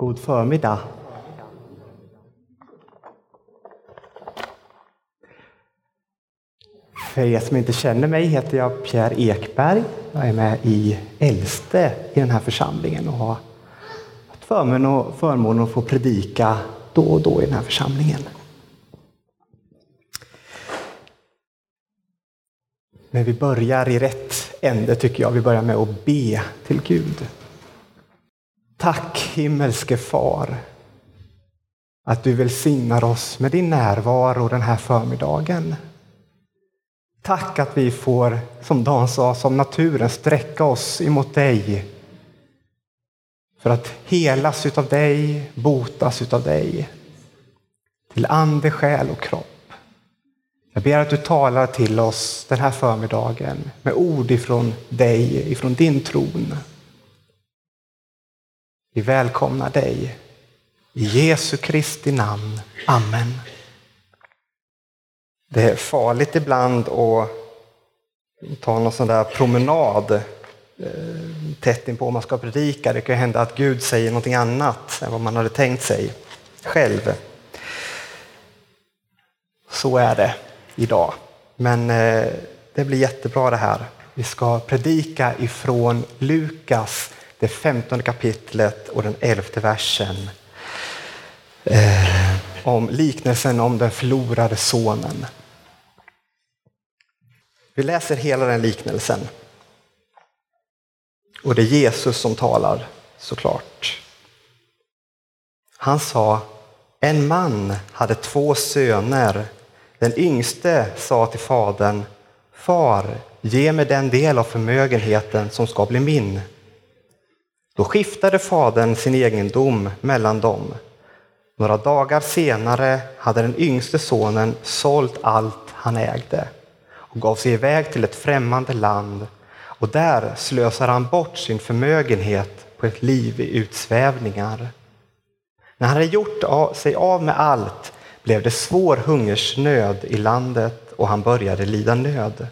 God förmiddag. För er som inte känner mig heter jag Pierre Ekberg. Jag är med i äldste i den här församlingen och har haft förmånen att få predika då och då i den här församlingen. Men vi börjar i rätt ände tycker jag. Vi börjar med att be till Gud. Tack himmelske far att du välsignar oss med din närvaro den här förmiddagen. Tack att vi får, som Dan sa, som naturen sträcka oss emot dig. För att helas utav dig, botas utav dig. Till ande, själ och kropp. Jag ber att du talar till oss den här förmiddagen med ord ifrån dig, ifrån din tron. Vi välkomnar dig. I Jesu Kristi namn. Amen. Det är farligt ibland att ta någon sån där promenad eh, tätt inpå om man ska predika. Det kan hända att Gud säger någonting annat än vad man hade tänkt sig själv. Så är det idag. Men eh, det blir jättebra det här. Vi ska predika ifrån Lukas, det femtonde kapitlet och den elfte versen. Eh, om liknelsen om den förlorade sonen. Vi läser hela den liknelsen. Och det är Jesus som talar såklart. Han sa, en man hade två söner den yngste sa till fadern, Far, ge mig den del av förmögenheten som ska bli min. Då skiftade fadern sin egendom mellan dem. Några dagar senare hade den yngste sonen sålt allt han ägde och gav sig iväg till ett främmande land och där slösade han bort sin förmögenhet på ett liv i utsvävningar. När han hade gjort sig av med allt blev det svår hungersnöd i landet och han började lida nöd.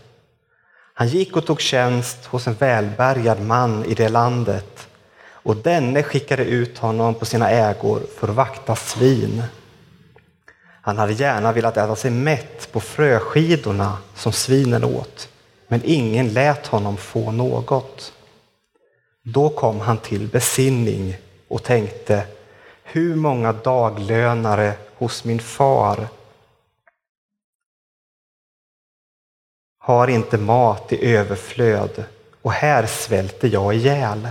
Han gick och tog tjänst hos en välbärgad man i det landet och denne skickade ut honom på sina ägor för att vakta svin. Han hade gärna velat äta sig mätt på fröskidorna som svinen åt, men ingen lät honom få något. Då kom han till besinning och tänkte, hur många daglönare hos min far har inte mat i överflöd och här svälter jag ihjäl.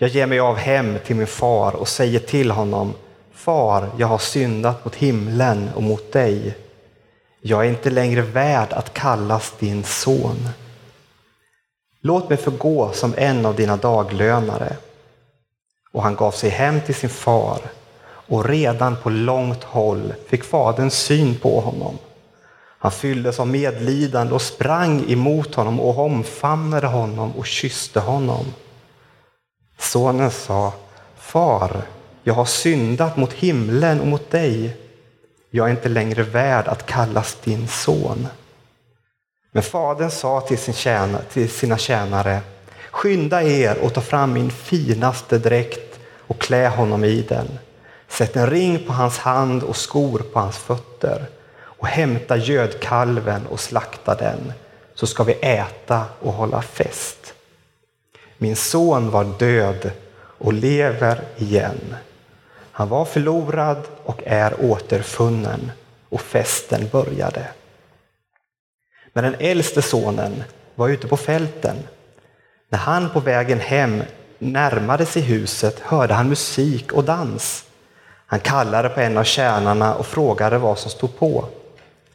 Jag ger mig av hem till min far och säger till honom Far, jag har syndat mot himlen och mot dig. Jag är inte längre värd att kallas din son. Låt mig få gå som en av dina daglönare. Och han gav sig hem till sin far och redan på långt håll fick fadern syn på honom. Han fylldes av medlidande och sprang emot honom och omfamnade honom och kysste honom. Sonen sa, Far, jag har syndat mot himlen och mot dig. Jag är inte längre värd att kallas din son. Men fadern sa till, sin tjäna, till sina tjänare, skynda er och ta fram min finaste dräkt och klä honom i den. Sätt en ring på hans hand och skor på hans fötter och hämta gödkalven och slakta den, så ska vi äta och hålla fest. Min son var död och lever igen. Han var förlorad och är återfunnen och festen började. Men den äldste sonen var ute på fälten. När han på vägen hem närmade sig huset hörde han musik och dans. Han kallade på en av tjänarna och frågade vad som stod på.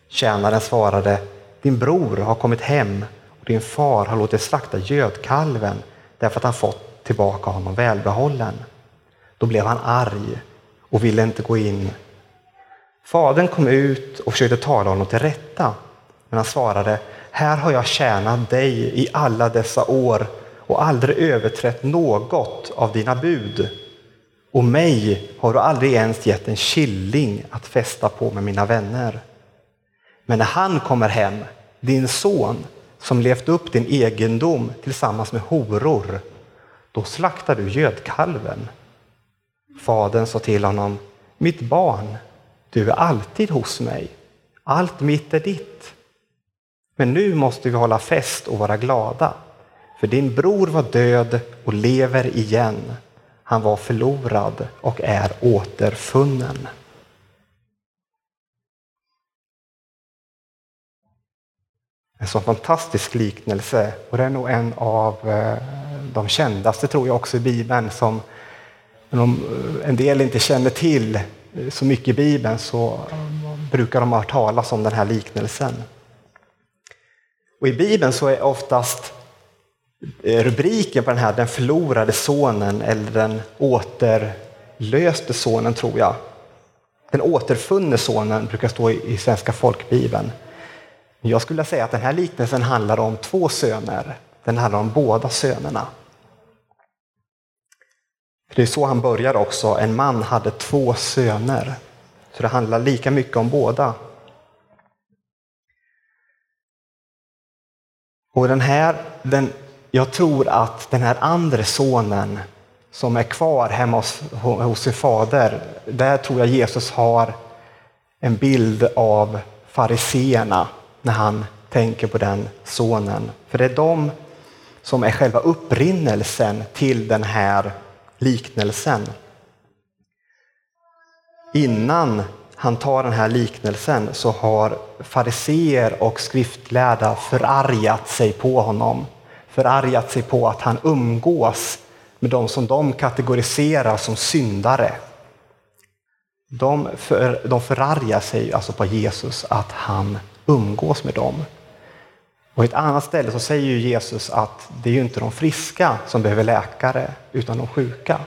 Tjänaren svarade, din bror har kommit hem och din far har låtit slakta gödkalven därför att han fått tillbaka honom välbehållen. Då blev han arg och ville inte gå in. Fadern kom ut och försökte tala honom till rätta, men han svarade, här har jag tjänat dig i alla dessa år och aldrig överträtt något av dina bud. Och mig har du aldrig ens gett en killing att fästa på med mina vänner. Men när han kommer hem, din son, som levt upp din egendom tillsammans med horor, då slaktar du gödkalven. Fadern sa till honom, mitt barn, du är alltid hos mig. Allt mitt är ditt. Men nu måste vi hålla fest och vara glada. För din bror var död och lever igen. Han var förlorad och är återfunnen. En så fantastisk liknelse och det är nog en av eh, de kändaste tror jag också i Bibeln som om eh, en del inte känner till eh, så mycket i Bibeln så brukar de ha hört talas om den här liknelsen. Och I Bibeln så är oftast rubriken på den här den förlorade sonen eller den återlöste sonen tror jag. Den återfunne sonen brukar stå i Svenska folkbibeln. Jag skulle säga att den här liknelsen handlar om två söner. Den handlar om båda sönerna. Det är så han börjar också. En man hade två söner. Så det handlar lika mycket om båda. Och den här, den, jag tror att den här andra sonen som är kvar hemma hos, hos sin fader, där tror jag Jesus har en bild av fariseerna när han tänker på den sonen. För det är de som är själva upprinnelsen till den här liknelsen. Innan han tar den här liknelsen så har fariseer och skriftlärda förargat sig på honom. Förargat sig på att han umgås med de som de kategoriserar som syndare. De, för, de förargar sig alltså på Jesus att han umgås med dem. Och i ett annat ställe så säger ju Jesus att det är ju inte de friska som behöver läkare, utan de sjuka.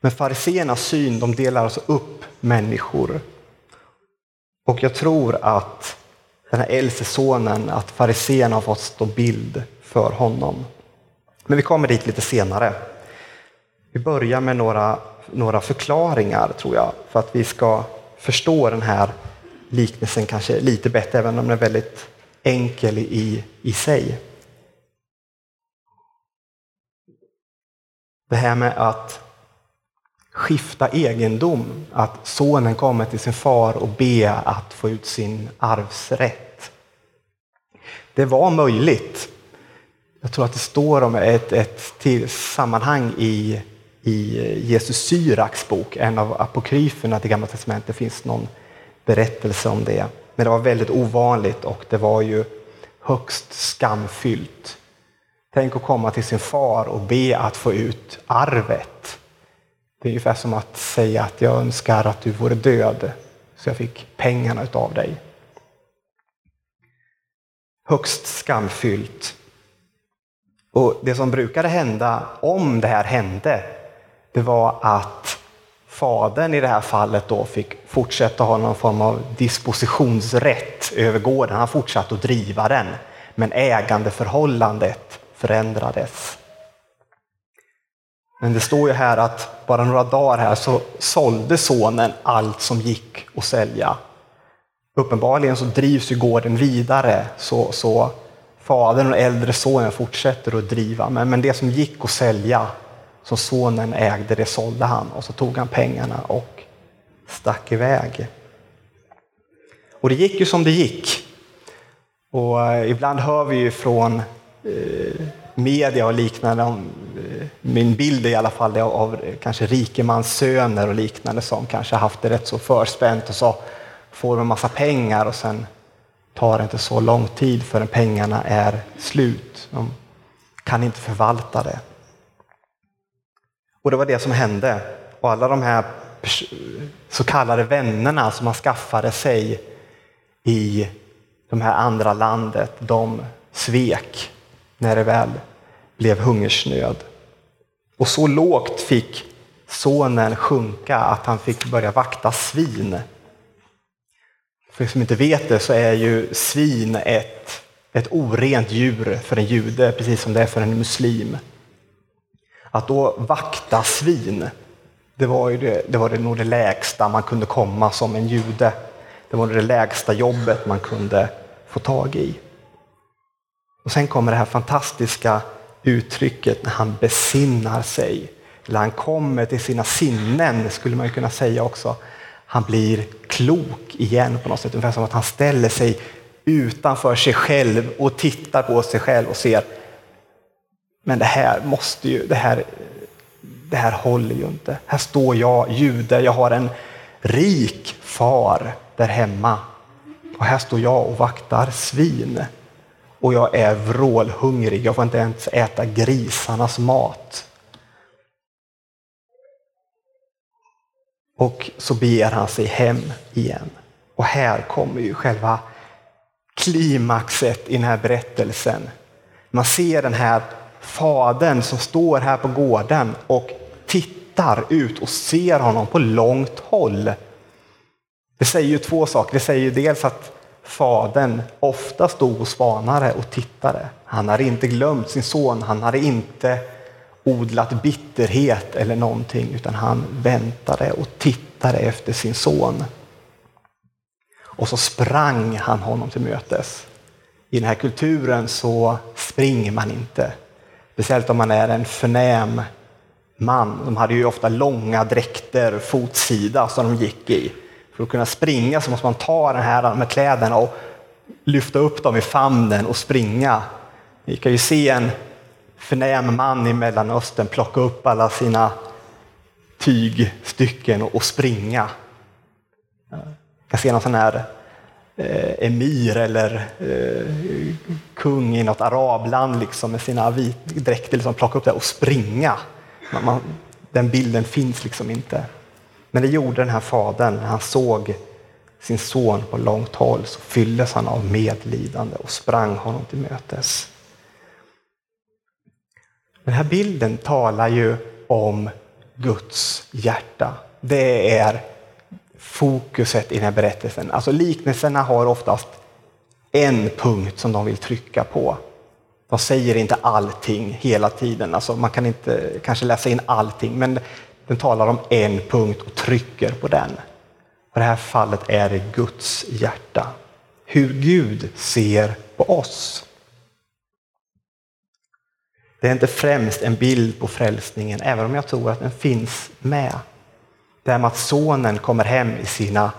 Men fariseernas syn, de delar alltså upp människor. Och jag tror att den här äldste sonen, att fariseerna har fått stå bild för honom. Men vi kommer dit lite senare. Vi börjar med några, några förklaringar, tror jag, för att vi ska förstå den här liknelsen kanske lite bättre, även om den är väldigt enkel i, i sig. Det här med att skifta egendom, att sonen kommer till sin far och ber att få ut sin arvsrätt. Det var möjligt. Jag tror att det står om ett, ett till sammanhang i, i Jesus Syraks bok, en av apokryferna till Gamla Testamentet. Finns någon berättelse om det. Men det var väldigt ovanligt och det var ju högst skamfyllt. Tänk att komma till sin far och be att få ut arvet. Det är ungefär som att säga att jag önskar att du vore död så jag fick pengarna utav dig. Högst skamfyllt. Och Det som brukade hända om det här hände, det var att fadern i det här fallet då fick fortsätta ha någon form av dispositionsrätt över gården. Han fortsatte att driva den, men ägandeförhållandet förändrades. Men det står ju här att bara några dagar här så sålde sonen allt som gick att sälja. Uppenbarligen så drivs ju gården vidare så, så fadern och äldre sonen fortsätter att driva. Men, men det som gick att sälja som sonen ägde, det sålde han och så tog han pengarna och stack iväg. Och det gick ju som det gick. Och eh, ibland hör vi ju från eh, media och liknande, eh, min bild är i alla fall av, av kanske rikemans söner och liknande som kanske haft det rätt så förspänt och så får de en massa pengar och sen tar det inte så lång tid förrän pengarna är slut. De kan inte förvalta det. Och det var det som hände. Och alla de här så kallade vännerna som man skaffade sig i de här andra landet, de svek när det väl blev hungersnöd. Och så lågt fick sonen sjunka att han fick börja vakta svin. För er som inte vet det så är ju svin ett, ett orent djur för en jude, precis som det är för en muslim. Att då vakta svin, det var, ju det, det var det nog det lägsta man kunde komma som en jude. Det var det lägsta jobbet man kunde få tag i. Och sen kommer det här fantastiska uttrycket när han besinnar sig. eller han kommer till sina sinnen skulle man kunna säga också. Han blir klok igen på något sätt, ungefär som att han ställer sig utanför sig själv och tittar på sig själv och ser, men det här måste ju, det här, det här håller ju inte. Här står jag, jude, jag har en rik far där hemma. Och här står jag och vaktar svin. Och jag är vrålhungrig, jag får inte ens äta grisarnas mat. Och så beger han sig hem igen. Och här kommer ju själva klimaxet i den här berättelsen. Man ser den här fadern som står här på gården och tittar ut och ser honom på långt håll. Det säger ju två saker. Det säger ju dels att fadern ofta stod och spanade och tittade. Han hade inte glömt sin son, han hade inte odlat bitterhet eller någonting, utan han väntade och tittade efter sin son. Och så sprang han honom till mötes. I den här kulturen så springer man inte. Speciellt om man är en förnäm man. De hade ju ofta långa dräkter, fotsida, som de gick i. För att kunna springa så måste man ta den här med kläderna och lyfta upp dem i famnen och springa. Vi kan ju se en förnäm man i Mellanöstern plocka upp alla sina tygstycken och springa. Jag kan se någon sån här Eh, emir eller eh, kung i något arabland liksom, med sina dräkter, liksom, plocka upp det och springa. Man, man, den bilden finns liksom inte. Men det gjorde den här fadern när han såg sin son på långt håll så fylldes han av medlidande och sprang honom till mötes. Den här bilden talar ju om Guds hjärta. Det är fokuset i den här berättelsen. Alltså liknelserna har oftast en punkt som de vill trycka på. De säger inte allting hela tiden. Alltså man kan inte kanske läsa in allting, men den talar om en punkt och trycker på den. I det här fallet är det Guds hjärta. Hur Gud ser på oss. Det är inte främst en bild på frälsningen, även om jag tror att den finns med. Det här med att sonen kommer hem i sina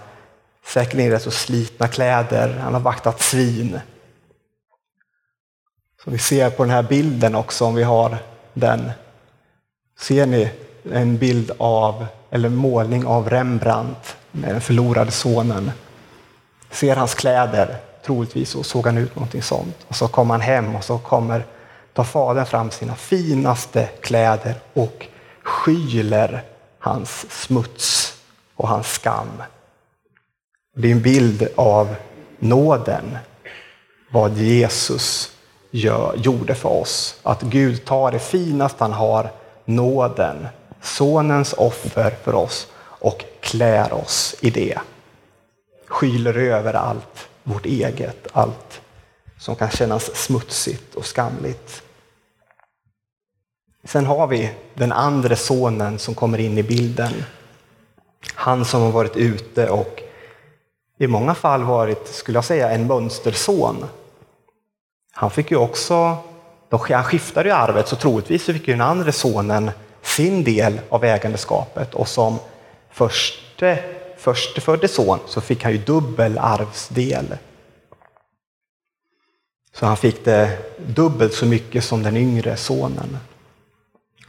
säkerligen rätt så slitna kläder, han har vaktat svin. Så vi ser på den här bilden också, om vi har den. Ser ni en bild av, eller målning av Rembrandt med den förlorade sonen. Ser hans kläder, troligtvis och såg han ut någonting sånt. Och så kommer han hem och så kommer, tar fadern fram sina finaste kläder och skyler hans smuts och hans skam. Det är en bild av nåden, vad Jesus gör, gjorde för oss. Att Gud tar det finaste han har, nåden, sonens offer för oss och klär oss i det. Skyler över allt vårt eget, allt som kan kännas smutsigt och skamligt. Sen har vi den andra sonen som kommer in i bilden. Han som har varit ute och i många fall varit, skulle jag säga, en mönsterson. Han fick ju också, han skiftade ju arvet, så troligtvis fick ju den andra sonen sin del av ägandeskapet och som förste, förstefödde son så fick han ju dubbel arvsdel. Så han fick det dubbelt så mycket som den yngre sonen.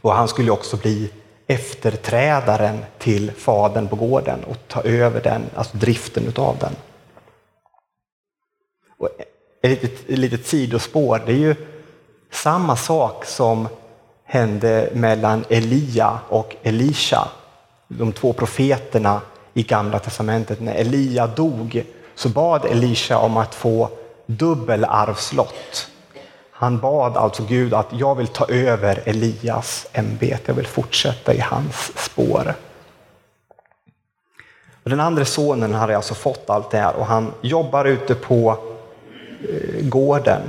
Och han skulle också bli efterträdaren till fadern på gården och ta över den, alltså driften utav den. Och ett litet, ett litet sidospår, det är ju samma sak som hände mellan Elia och Elisha, de två profeterna i Gamla testamentet. När Elia dog så bad Elisha om att få dubbel arvslott. Han bad alltså Gud att jag vill ta över Elias ämbete, jag vill fortsätta i hans spår. Och den andra sonen hade alltså fått allt det här och han jobbar ute på eh, gården.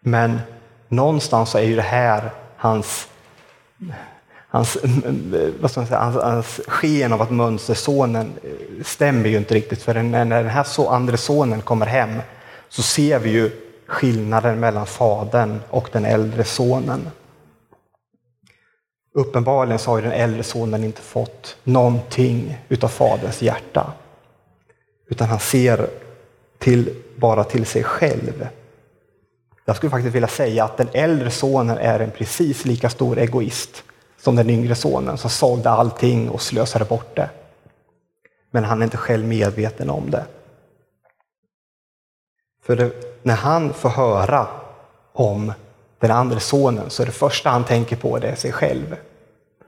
Men någonstans så är ju det här hans, hans, vad ska man säga, hans, hans sken av att mönstersonen eh, stämmer ju inte riktigt. För när den här så, andra sonen kommer hem så ser vi ju skillnaden mellan fadern och den äldre sonen. Uppenbarligen så har den äldre sonen inte fått någonting utav faderns hjärta. Utan han ser till, bara till sig själv. Jag skulle faktiskt vilja säga att den äldre sonen är en precis lika stor egoist som den yngre sonen som sålde allting och slösade bort det. Men han är inte själv medveten om det. För det, när han får höra om den andra sonen så är det första han tänker på det sig själv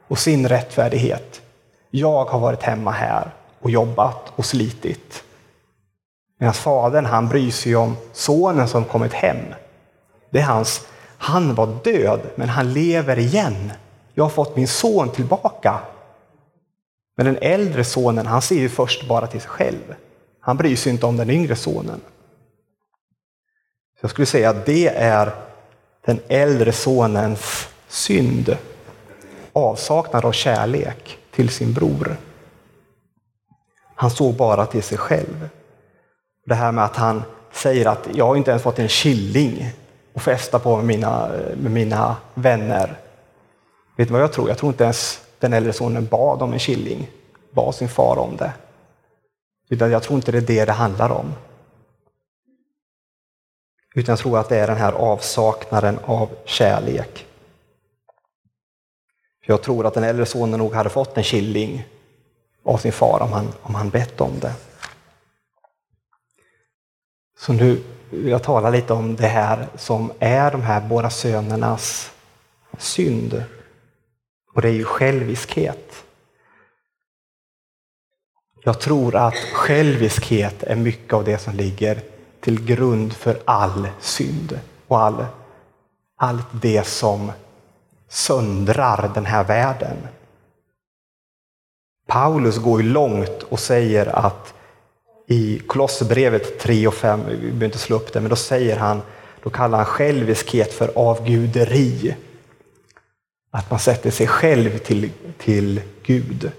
och sin rättfärdighet. Jag har varit hemma här och jobbat och slitit. Medan fadern han bryr sig om sonen som kommit hem. Det är hans, han var död men han lever igen. Jag har fått min son tillbaka. Men den äldre sonen han ser ju först bara till sig själv. Han bryr sig inte om den yngre sonen. Jag skulle säga att det är den äldre sonens synd. Avsaknad av kärlek till sin bror. Han såg bara till sig själv. Det här med att han säger att jag har inte ens fått en killing att festa på med mina, med mina vänner. Vet du vad jag tror? Jag tror inte ens den äldre sonen bad om en killing, bad sin far om det. Utan jag tror inte det är det det handlar om. Utan jag tror att det är den här avsaknaden av kärlek. Jag tror att den äldre sonen nog hade fått en killing av sin far om han, om han bett om det. Så nu vill jag tala lite om det här som är de här båda sönernas synd. Och det är ju själviskhet. Jag tror att själviskhet är mycket av det som ligger till grund för all synd och all, allt det som söndrar den här världen. Paulus går ju långt och säger att i Kolosserbrevet 3 och 5, vi behöver inte slå upp det, men då säger han, då kallar han själviskhet för avguderi. Att man sätter sig själv till, till Gud.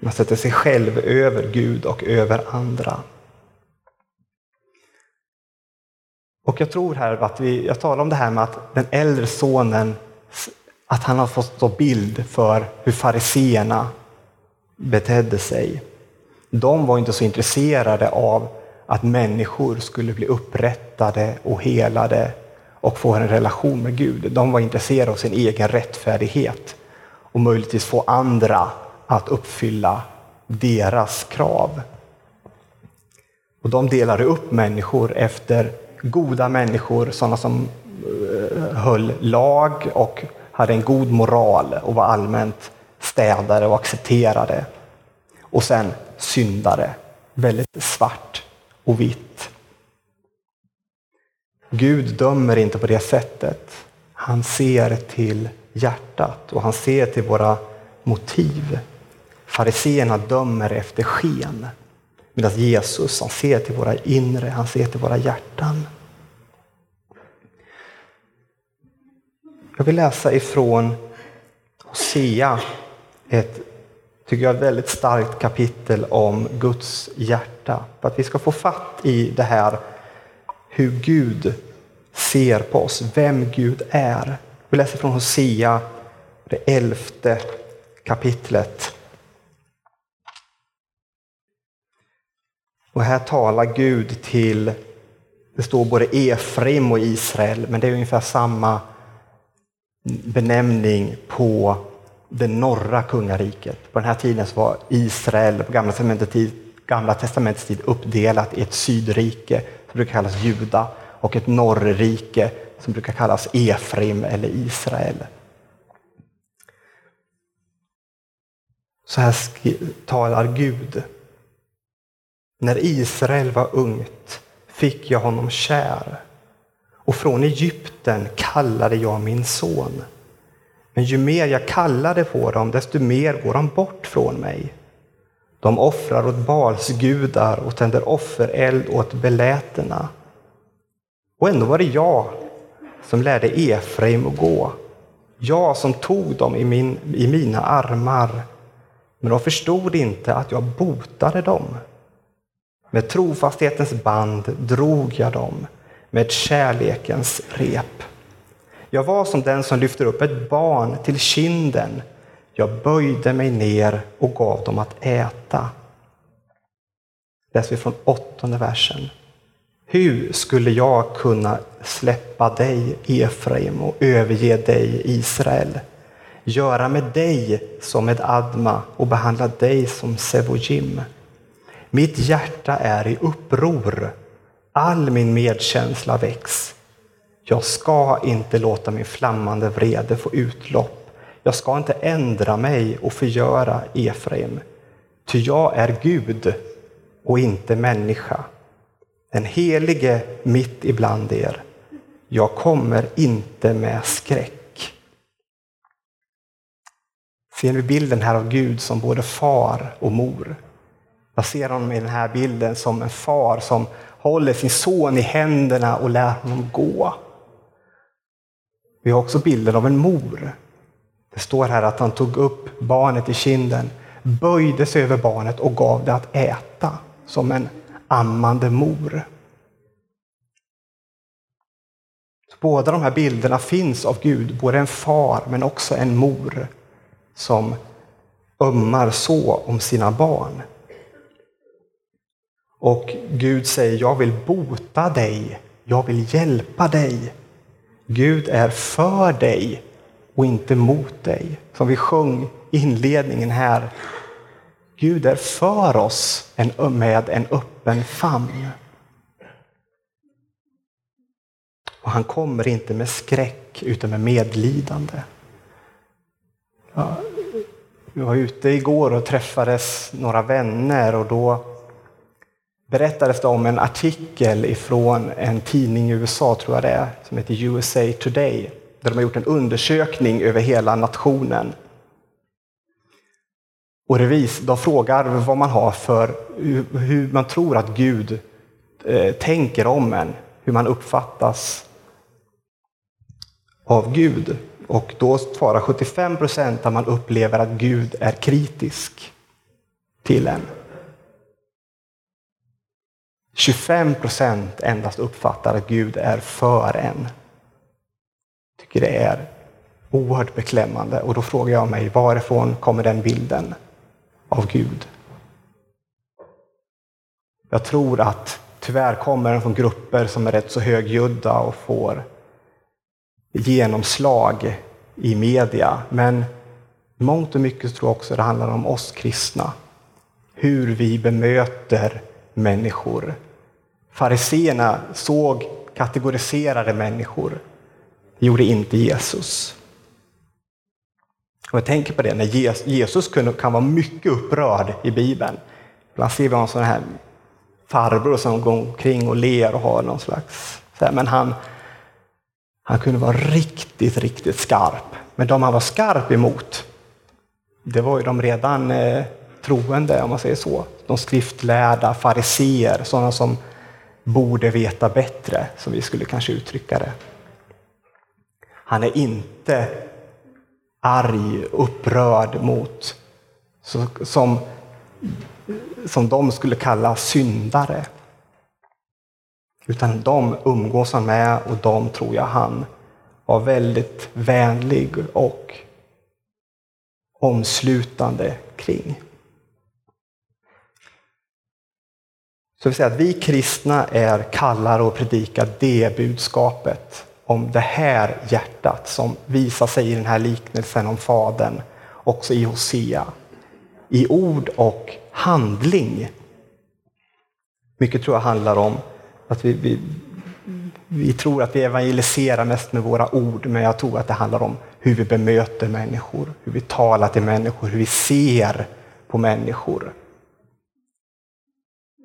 Man sätter sig själv över Gud och över andra. Och jag tror här att vi, jag talar om det här med att den äldre sonen, att han har fått stå bild för hur fariseerna betedde sig. De var inte så intresserade av att människor skulle bli upprättade och helade och få en relation med Gud. De var intresserade av sin egen rättfärdighet och möjligtvis få andra att uppfylla deras krav. Och de delade upp människor efter goda människor, sådana som eh, höll lag och hade en god moral och var allmänt städare och accepterade. Och sen syndare, väldigt svart och vitt. Gud dömer inte på det sättet. Han ser till hjärtat och han ser till våra motiv. Fariseerna dömer efter sken. Medan Jesus han ser till våra inre, han ser till våra hjärtan. Jag vill läsa ifrån Hosea, ett tycker jag, väldigt starkt kapitel om Guds hjärta. För att vi ska få fatt i det här hur Gud ser på oss, vem Gud är. Vi läser från Hosea, det elfte kapitlet. Och här talar Gud till, det står både Efraim och Israel, men det är ungefär samma benämning på det norra kungariket. På den här tiden så var Israel på Gamla testamentets tid, Gamla testamentets tid uppdelat i ett sydrike som brukar kallas Juda och ett norrrike som brukar kallas Efraim eller Israel. Så här talar Gud. När Israel var ungt fick jag honom kär och från Egypten kallade jag min son. Men ju mer jag kallade på dem, desto mer går de bort från mig. De offrar åt Bals gudar och tänder offereld åt beläterna. Och ändå var det jag som lärde Efraim att gå. Jag som tog dem i, min, i mina armar. Men de förstod inte att jag botade dem. Med trofasthetens band drog jag dem, med kärlekens rep. Jag var som den som lyfter upp ett barn till kinden Jag böjde mig ner och gav dem att äta. Läser vi från åttonde versen. Hur skulle jag kunna släppa dig, Efraim, och överge dig, Israel? Göra med dig som med Adma och behandla dig som Sevojim. Mitt hjärta är i uppror, all min medkänsla väcks. Jag ska inte låta min flammande vrede få utlopp. Jag ska inte ändra mig och förgöra Efraim. Ty jag är Gud och inte människa. Den helige mitt ibland er. Jag kommer inte med skräck. Ser vi bilden här av Gud som både far och mor? Jag ser honom i den här bilden som en far som håller sin son i händerna och lär honom gå. Vi har också bilden av en mor. Det står här att han tog upp barnet i kinden, böjde sig över barnet och gav det att äta som en ammande mor. Båda de här bilderna finns av Gud, både en far men också en mor som ömmar så om sina barn. Och Gud säger, jag vill bota dig, jag vill hjälpa dig. Gud är för dig och inte mot dig. Som vi sjöng i inledningen här. Gud är för oss med en öppen famn. Och han kommer inte med skräck utan med medlidande. Ja, vi var ute igår och träffades några vänner och då berättades det om en artikel ifrån en tidning i USA, tror jag det är, som heter USA Today, där de har gjort en undersökning över hela nationen. Och revis, de frågar vad man har för, hur man tror att Gud eh, tänker om en, hur man uppfattas av Gud. Och då svarar 75 procent att man upplever att Gud är kritisk till en. 25 procent endast uppfattar att Gud är för en. Jag tycker det är oerhört beklämmande och då frågar jag mig varifrån kommer den bilden av Gud? Jag tror att tyvärr kommer den från grupper som är rätt så högljudda och får genomslag i media. Men mångt och mycket tror jag också det handlar om oss kristna. Hur vi bemöter människor. Fariseerna såg kategoriserade människor. Det gjorde inte Jesus. Och jag tänker på det, när Jesus kan vara mycket upprörd i Bibeln. Ibland ser vi en sån här farbror som går omkring och ler och har någon slags... Men han, han kunde vara riktigt, riktigt skarp. Men de han var skarp emot, det var ju de redan eh, troende, om man säger så. De skriftlärda, fariseer, sådana som borde veta bättre, som vi skulle kanske uttrycka det. Han är inte arg, upprörd mot, som, som de skulle kalla syndare. Utan de umgås han med och de tror jag han var väldigt vänlig och omslutande kring. Så vi säger att vi kristna är kallare att predika det budskapet om det här hjärtat som visar sig i den här liknelsen om Fadern, också i Hosea. I ord och handling. Mycket tror jag handlar om att vi, vi, vi tror att vi evangeliserar mest med våra ord, men jag tror att det handlar om hur vi bemöter människor, hur vi talar till människor, hur vi ser på människor.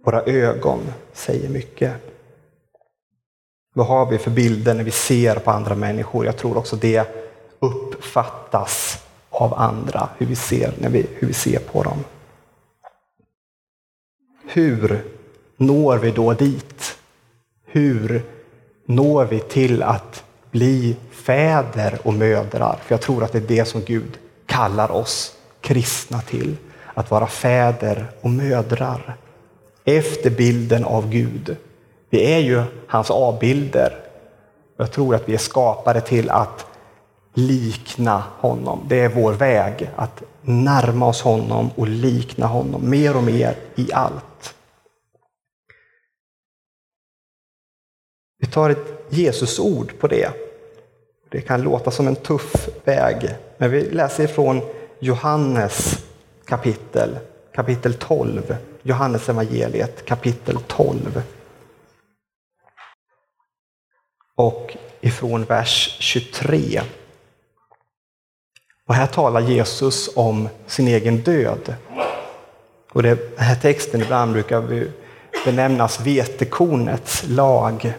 Våra ögon säger mycket. Vad har vi för bilder när vi ser på andra människor? Jag tror också det uppfattas av andra, hur vi ser, när vi, hur vi ser på dem. Hur når vi då dit? Hur når vi till att bli fäder och mödrar? För jag tror att det är det som Gud kallar oss kristna till. Att vara fäder och mödrar. Efter bilden av Gud. Vi är ju hans avbilder. Jag tror att vi är skapade till att likna honom. Det är vår väg, att närma oss honom och likna honom mer och mer i allt. Vi tar ett Jesusord på det. Det kan låta som en tuff väg, men vi läser ifrån Johannes kapitel, kapitel 12. Johannes evangeliet kapitel 12. Och ifrån vers 23. Och här talar Jesus om sin egen död. Och den här texten ibland brukar benämnas vetekornets lag.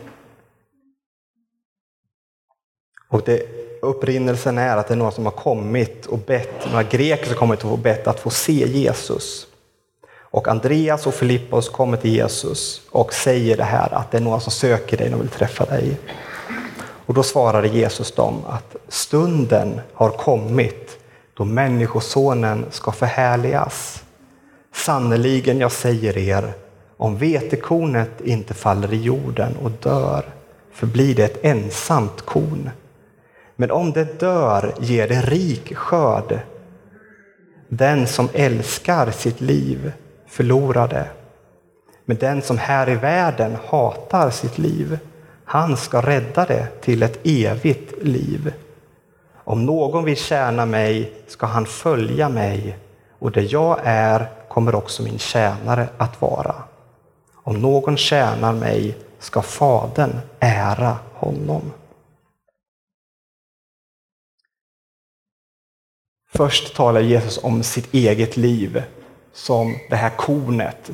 Och det, upprinnelsen är att det är några som har kommit och bett, några greker som kommit och bett att få se Jesus. Och Andreas och Filippos kommer till Jesus och säger det här att det är några som söker dig och vill träffa dig. Och då svarade Jesus dem att stunden har kommit då Människosonen ska förhärligas. Sannerligen, jag säger er, om vetekornet inte faller i jorden och dör förblir det ett ensamt korn. Men om det dör ger det rik skörd. Den som älskar sitt liv Förlorade. Men den som här i världen hatar sitt liv, han ska rädda det till ett evigt liv. Om någon vill tjäna mig ska han följa mig och där jag är kommer också min tjänare att vara. Om någon tjänar mig ska Fadern ära honom. Först talar Jesus om sitt eget liv som det här kornet,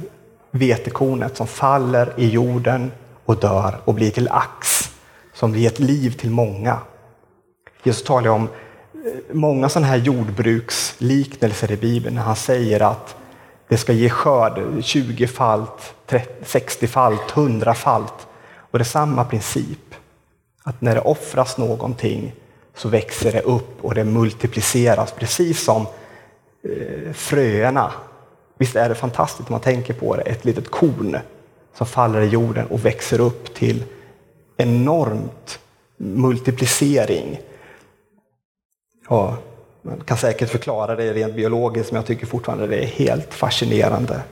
vetekornet som faller i jorden och dör och blir till ax, som blir ett liv till många. Jesus talar om eh, många sådana här jordbruksliknelser i Bibeln när han säger att det ska ge skörd 20-falt, 60-falt, 100-falt. Och det är samma princip. Att när det offras någonting så växer det upp och det multipliceras precis som eh, fröerna. Visst är det fantastiskt när man tänker på det, ett litet korn som faller i jorden och växer upp till enormt multiplicering. Ja, man kan säkert förklara det rent biologiskt, men jag tycker fortfarande det är helt fascinerande.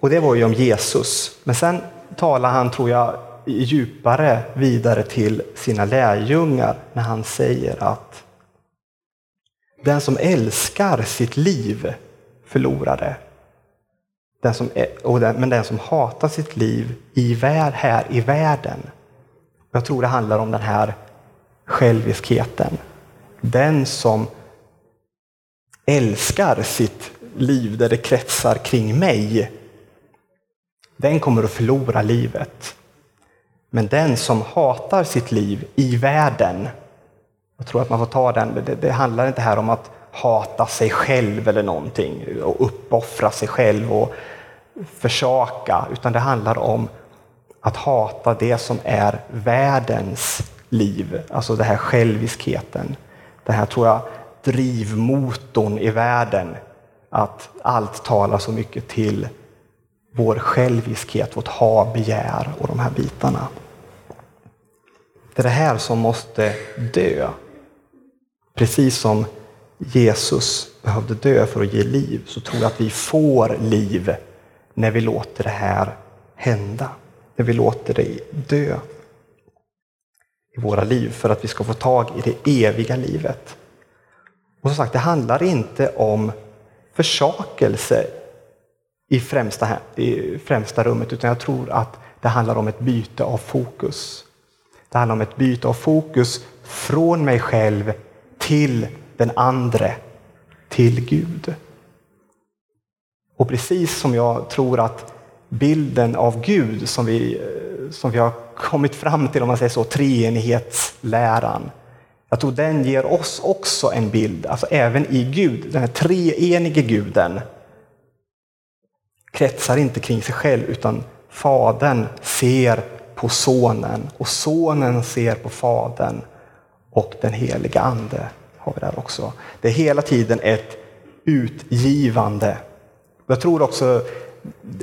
Och det var ju om Jesus. Men sen talar han, tror jag, djupare vidare till sina lärjungar när han säger att den som älskar sitt liv förlorar det. Den som, men den som hatar sitt liv i vär, här i världen. Jag tror det handlar om den här själviskheten. Den som älskar sitt liv där det kretsar kring mig, den kommer att förlora livet. Men den som hatar sitt liv i världen, jag tror att man får ta den, det, det handlar inte här om att hata sig själv eller någonting och uppoffra sig själv och försaka, utan det handlar om att hata det som är världens liv, alltså den här själviskheten. Den här, tror jag, drivmotorn i världen, att allt talar så mycket till vår själviskhet, vårt ha-begär och de här bitarna. Det är det här som måste dö. Precis som Jesus behövde dö för att ge liv, så tror jag att vi får liv när vi låter det här hända. När vi låter det dö i våra liv för att vi ska få tag i det eviga livet. Och som sagt, det handlar inte om försakelse i främsta, i främsta rummet, utan jag tror att det handlar om ett byte av fokus. Det handlar om ett byte av fokus från mig själv till den andre, till Gud. Och precis som jag tror att bilden av Gud som vi, som vi har kommit fram till, om man säger så, treenighetsläran. Jag tror den ger oss också en bild, alltså även i Gud, den här treenige guden kretsar inte kring sig själv utan Fadern ser på Sonen och Sonen ser på Fadern och den heliga Ande har vi där också. Det är hela tiden ett utgivande. Jag tror också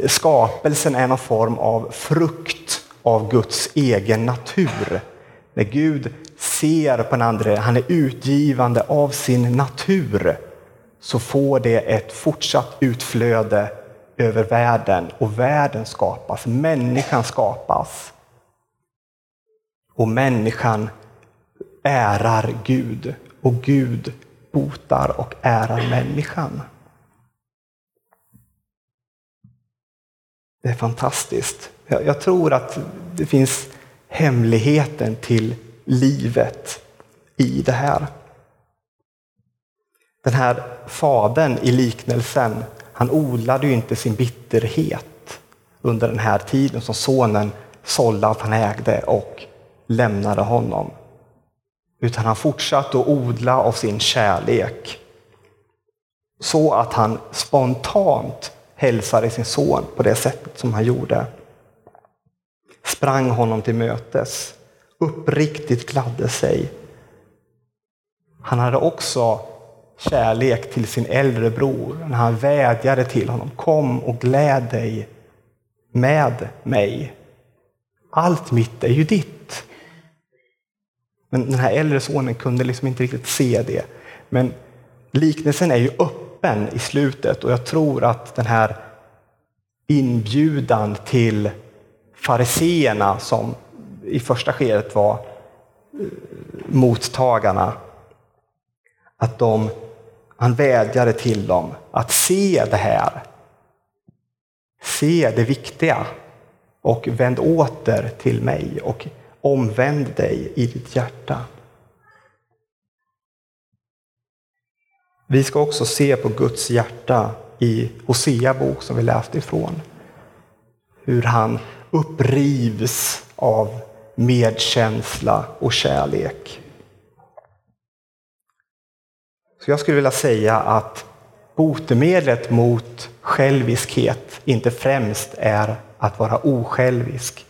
skapelsen är någon form av frukt av Guds egen natur. När Gud ser på den andra, han är utgivande av sin natur, så får det ett fortsatt utflöde över världen och världen skapas, människan skapas. Och människan ärar Gud och Gud botar och ärar människan. Det är fantastiskt. Jag, tror att det finns hemligheten till livet i det här. Den här fadern i liknelsen, han odlade ju inte sin bitterhet under den här tiden som sonen sålde allt han ägde och lämnade honom. Utan han fortsatte att odla av sin kärlek. Så att han spontant hälsade sin son på det sättet som han gjorde. Sprang honom till mötes, uppriktigt gladde sig. Han hade också kärlek till sin äldre bror när han vädjade till honom. Kom och gläd dig med mig. Allt mitt är ju ditt. Men den här äldre sonen kunde liksom inte riktigt se det. Men liknelsen är ju öppen i slutet och jag tror att den här inbjudan till fariseerna som i första skedet var eh, mottagarna, att de, han vädjade till dem att se det här. Se det viktiga och vänd åter till mig och omvänd dig i ditt hjärta. Vi ska också se på Guds hjärta i Hosea bok som vi läste ifrån. Hur han upprivs av medkänsla och kärlek. Så jag skulle vilja säga att botemedlet mot själviskhet inte främst är att vara osjälvisk,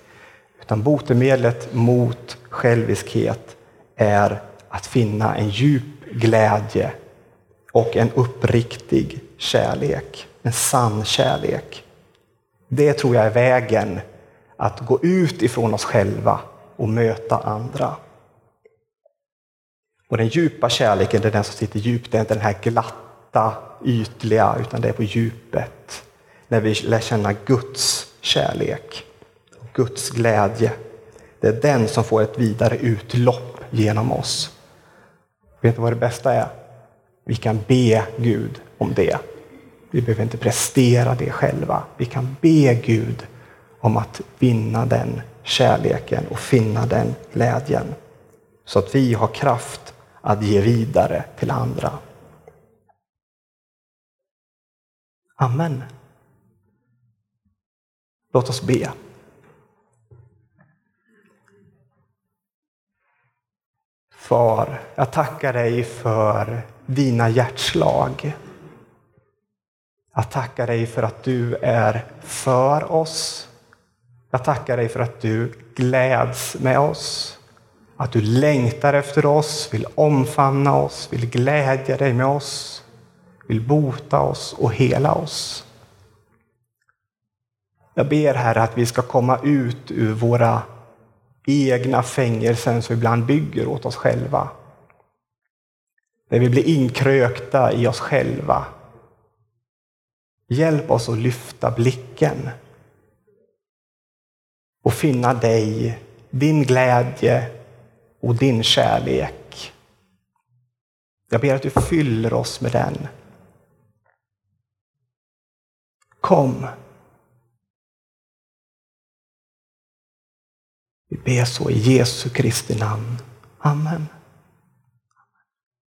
utan botemedlet mot själviskhet är att finna en djup glädje och en uppriktig kärlek, en sann kärlek. Det tror jag är vägen att gå ut ifrån oss själva och möta andra. Och den djupa kärleken, det är den som sitter djupt, det är inte den här glatta, ytliga, utan det är på djupet. När vi lär känna Guds kärlek, Guds glädje. Det är den som får ett vidare utlopp genom oss. Vet du vad det bästa är? Vi kan be Gud om det. Vi behöver inte prestera det själva. Vi kan be Gud om att vinna den kärleken och finna den glädjen. Så att vi har kraft att ge vidare till andra. Amen. Låt oss be. Far, jag tackar dig för dina hjärtslag. Jag tackar dig för att du är för oss. Jag tackar dig för att du gläds med oss. Att du längtar efter oss, vill omfamna oss, vill glädja dig med oss, vill bota oss och hela oss. Jag ber Herre att vi ska komma ut ur våra egna fängelsen som vi ibland bygger åt oss själva. När vi blir inkrökta i oss själva. Hjälp oss att lyfta blicken och finna dig, din glädje och din kärlek. Jag ber att du fyller oss med den. Kom. Vi ber så i Jesu Kristi namn. Amen.